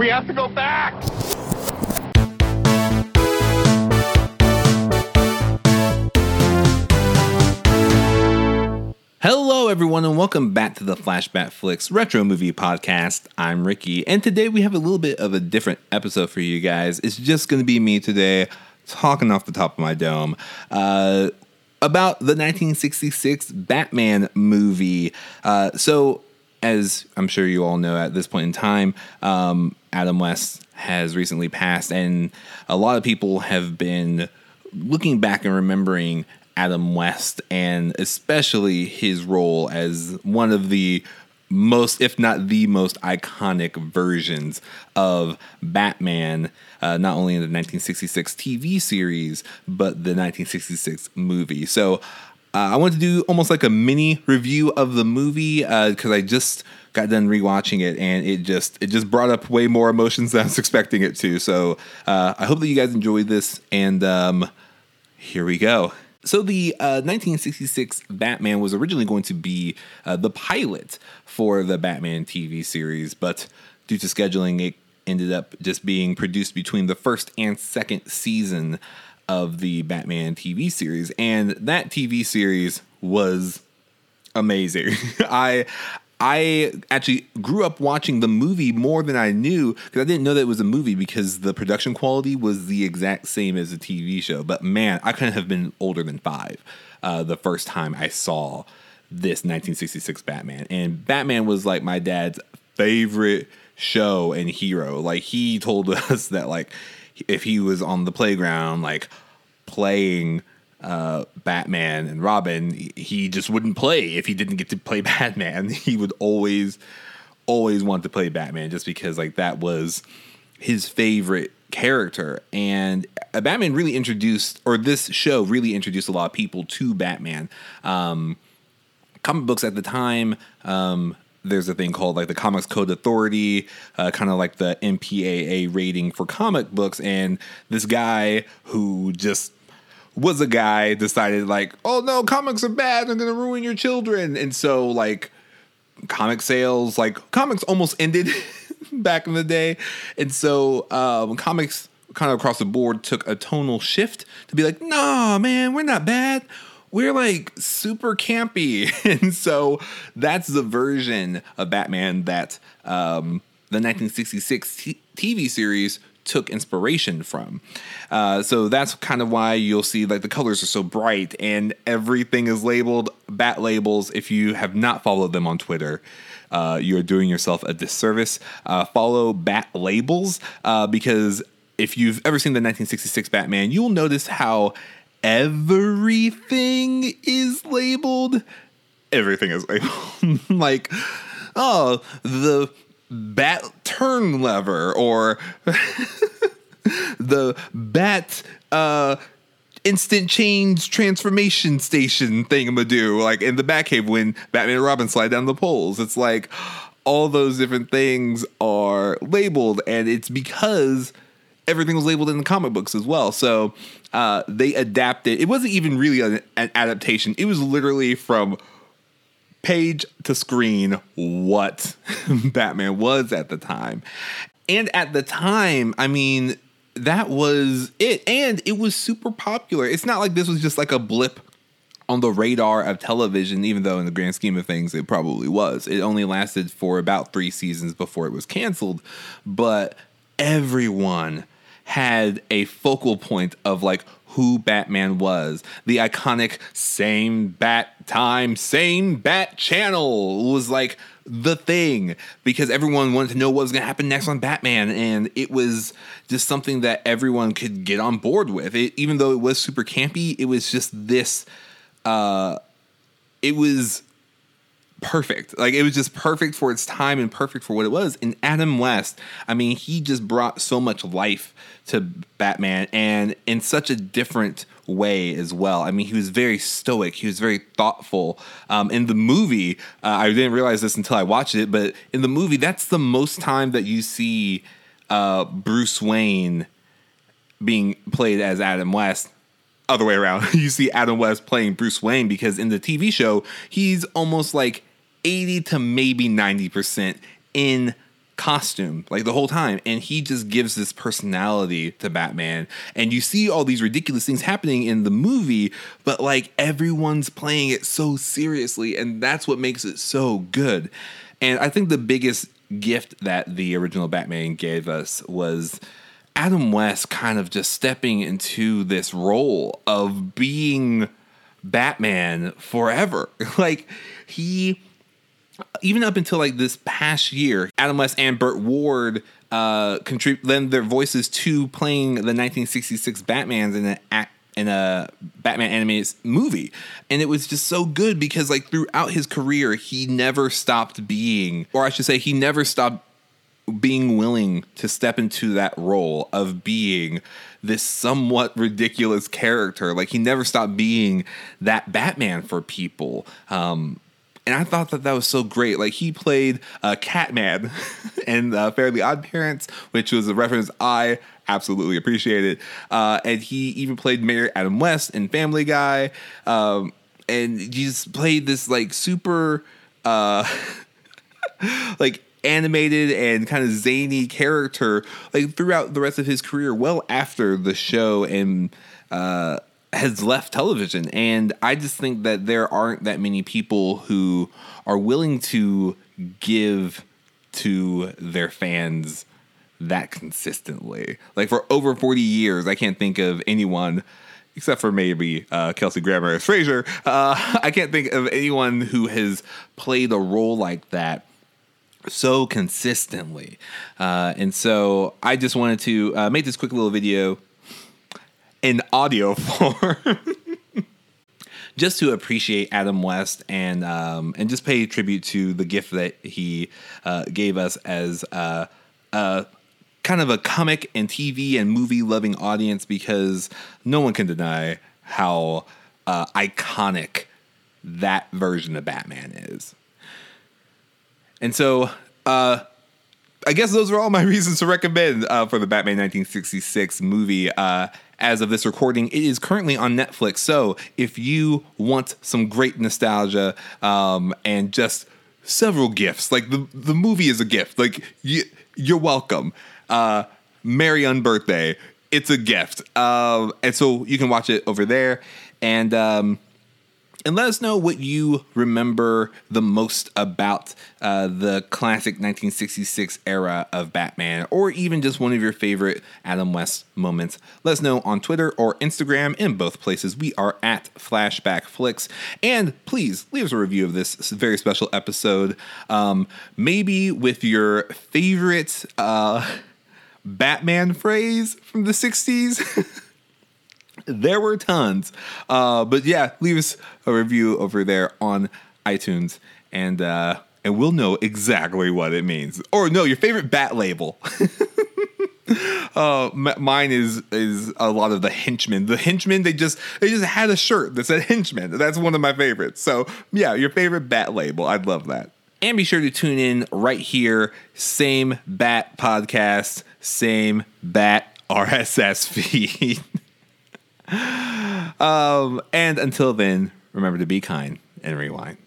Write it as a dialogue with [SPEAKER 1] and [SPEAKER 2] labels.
[SPEAKER 1] We have to go back!
[SPEAKER 2] Hello, everyone, and welcome back to the Flashback Flicks Retro Movie Podcast. I'm Ricky, and today we have a little bit of a different episode for you guys. It's just going to be me today talking off the top of my dome uh, about the 1966 Batman movie. Uh, so, as I'm sure you all know at this point in time, um, Adam West has recently passed, and a lot of people have been looking back and remembering Adam West and especially his role as one of the most, if not the most iconic versions of Batman, uh, not only in the 1966 TV series, but the 1966 movie. So uh, I want to do almost like a mini review of the movie because uh, I just got done rewatching it and it just it just brought up way more emotions than I was expecting it to. So uh, I hope that you guys enjoy this and um, here we go. So the uh, 1966 Batman was originally going to be uh, the pilot for the Batman TV series, but due to scheduling, it ended up just being produced between the first and second season of the Batman TV series, and that TV series was amazing. I I actually grew up watching the movie more than I knew because I didn't know that it was a movie because the production quality was the exact same as a TV show. But man, I couldn't have been older than five uh, the first time I saw this 1966 Batman. And Batman was like my dad's favorite show and hero. Like he told us that like if he was on the playground like playing uh, Batman and Robin, he just wouldn't play if he didn't get to play Batman. He would always, always want to play Batman just because like that was his favorite character. And uh, Batman really introduced, or this show really introduced a lot of people to Batman. Um, comic books at the time, um, there's a thing called like the Comics Code Authority, uh, kind of like the MPAA rating for comic books. And this guy who just was a guy decided like, oh no, comics are bad. They're gonna ruin your children. And so like comic sales, like comics almost ended back in the day. And so um, comics kind of across the board took a tonal shift to be like, nah, man, we're not bad. We're like super campy. and so that's the version of Batman that um, the 1966 t- TV series took inspiration from. Uh, so that's kind of why you'll see like the colors are so bright and everything is labeled bat labels. If you have not followed them on Twitter, uh, you're doing yourself a disservice. Uh, follow bat labels uh, because if you've ever seen the 1966 Batman, you'll notice how everything is labeled. Everything is labeled. like, oh, the bat turn lever or the bat uh instant change transformation station thingamadoo like in the Batcave when Batman and Robin slide down the poles. It's like all those different things are labeled, and it's because everything was labeled in the comic books as well. So uh, they adapted. It wasn't even really an, an adaptation. It was literally from page to screen what Batman was at the time. And at the time, I mean, that was it. And it was super popular. It's not like this was just like a blip on the radar of television, even though in the grand scheme of things it probably was. It only lasted for about three seasons before it was canceled. But everyone had a focal point of like who Batman was. The iconic same bat time, same bat channel was like the thing because everyone wanted to know what was going to happen next on Batman. And it was just something that everyone could get on board with. It, even though it was super campy, it was just this. Uh, it was perfect. Like it was just perfect for its time and perfect for what it was. And Adam West, I mean, he just brought so much life to Batman and in such a different way as well. I mean, he was very stoic. He was very thoughtful. Um, in the movie, uh, I didn't realize this until I watched it, but in the movie, that's the most time that you see uh, Bruce Wayne being played as Adam West other way around. you see Adam West playing Bruce Wayne because in the TV show, he's almost like 80 to maybe 90% in costume like the whole time. And he just gives this personality to Batman. And you see all these ridiculous things happening in the movie but like everyone's playing it so seriously and that's what makes it so good. And I think the biggest gift that the original Batman gave us was Adam West kind of just stepping into this role of being Batman forever. Like he even up until like this past year, Adam West and Burt Ward uh, contribute lend their voices to playing the 1966 Batman's in a in a Batman animated movie, and it was just so good because like throughout his career, he never stopped being, or I should say, he never stopped being willing to step into that role of being this somewhat ridiculous character. Like he never stopped being that Batman for people. Um, and I thought that that was so great. Like he played uh, Catman in uh, Fairly Odd Parents, which was a reference I absolutely appreciated. Uh, and he even played Mayor Adam West in Family Guy, um, and he just played this like super, uh, like animated and kind of zany character like throughout the rest of his career well after the show and uh has left television. And I just think that there aren't that many people who are willing to give to their fans that consistently. Like for over 40 years, I can't think of anyone except for maybe uh, Kelsey Grammer as Frasier. Uh, I can't think of anyone who has played a role like that so consistently. Uh, and so I just wanted to uh, make this quick little video in audio form. just to appreciate Adam West and um, and just pay tribute to the gift that he uh, gave us as uh, a kind of a comic and TV and movie loving audience because no one can deny how uh, iconic that version of Batman is. And so, uh, I guess those are all my reasons to recommend uh, for the Batman 1966 movie. Uh, as of this recording, it is currently on Netflix. So if you want some great nostalgia um, and just several gifts, like the the movie is a gift. Like you, you're welcome. Uh, Merry unbirthday. It's a gift. Um, and so you can watch it over there. And um, and let us know what you remember the most about uh, the classic 1966 era of Batman, or even just one of your favorite Adam West moments. Let us know on Twitter or Instagram. In both places, we are at Flashback Flicks. And please leave us a review of this very special episode. Um, maybe with your favorite uh, Batman phrase from the 60s. there were tons. Uh, but yeah, leave us a review over there on iTunes, and uh, and we'll know exactly what it means. Or no, your favorite bat label. uh, m- mine is is a lot of the henchmen. The henchmen they just they just had a shirt that said henchmen. That's one of my favorites. So yeah, your favorite bat label. I'd love that. And be sure to tune in right here. Same bat podcast, same bat RSS feed. um, and until then, remember to be kind and rewind.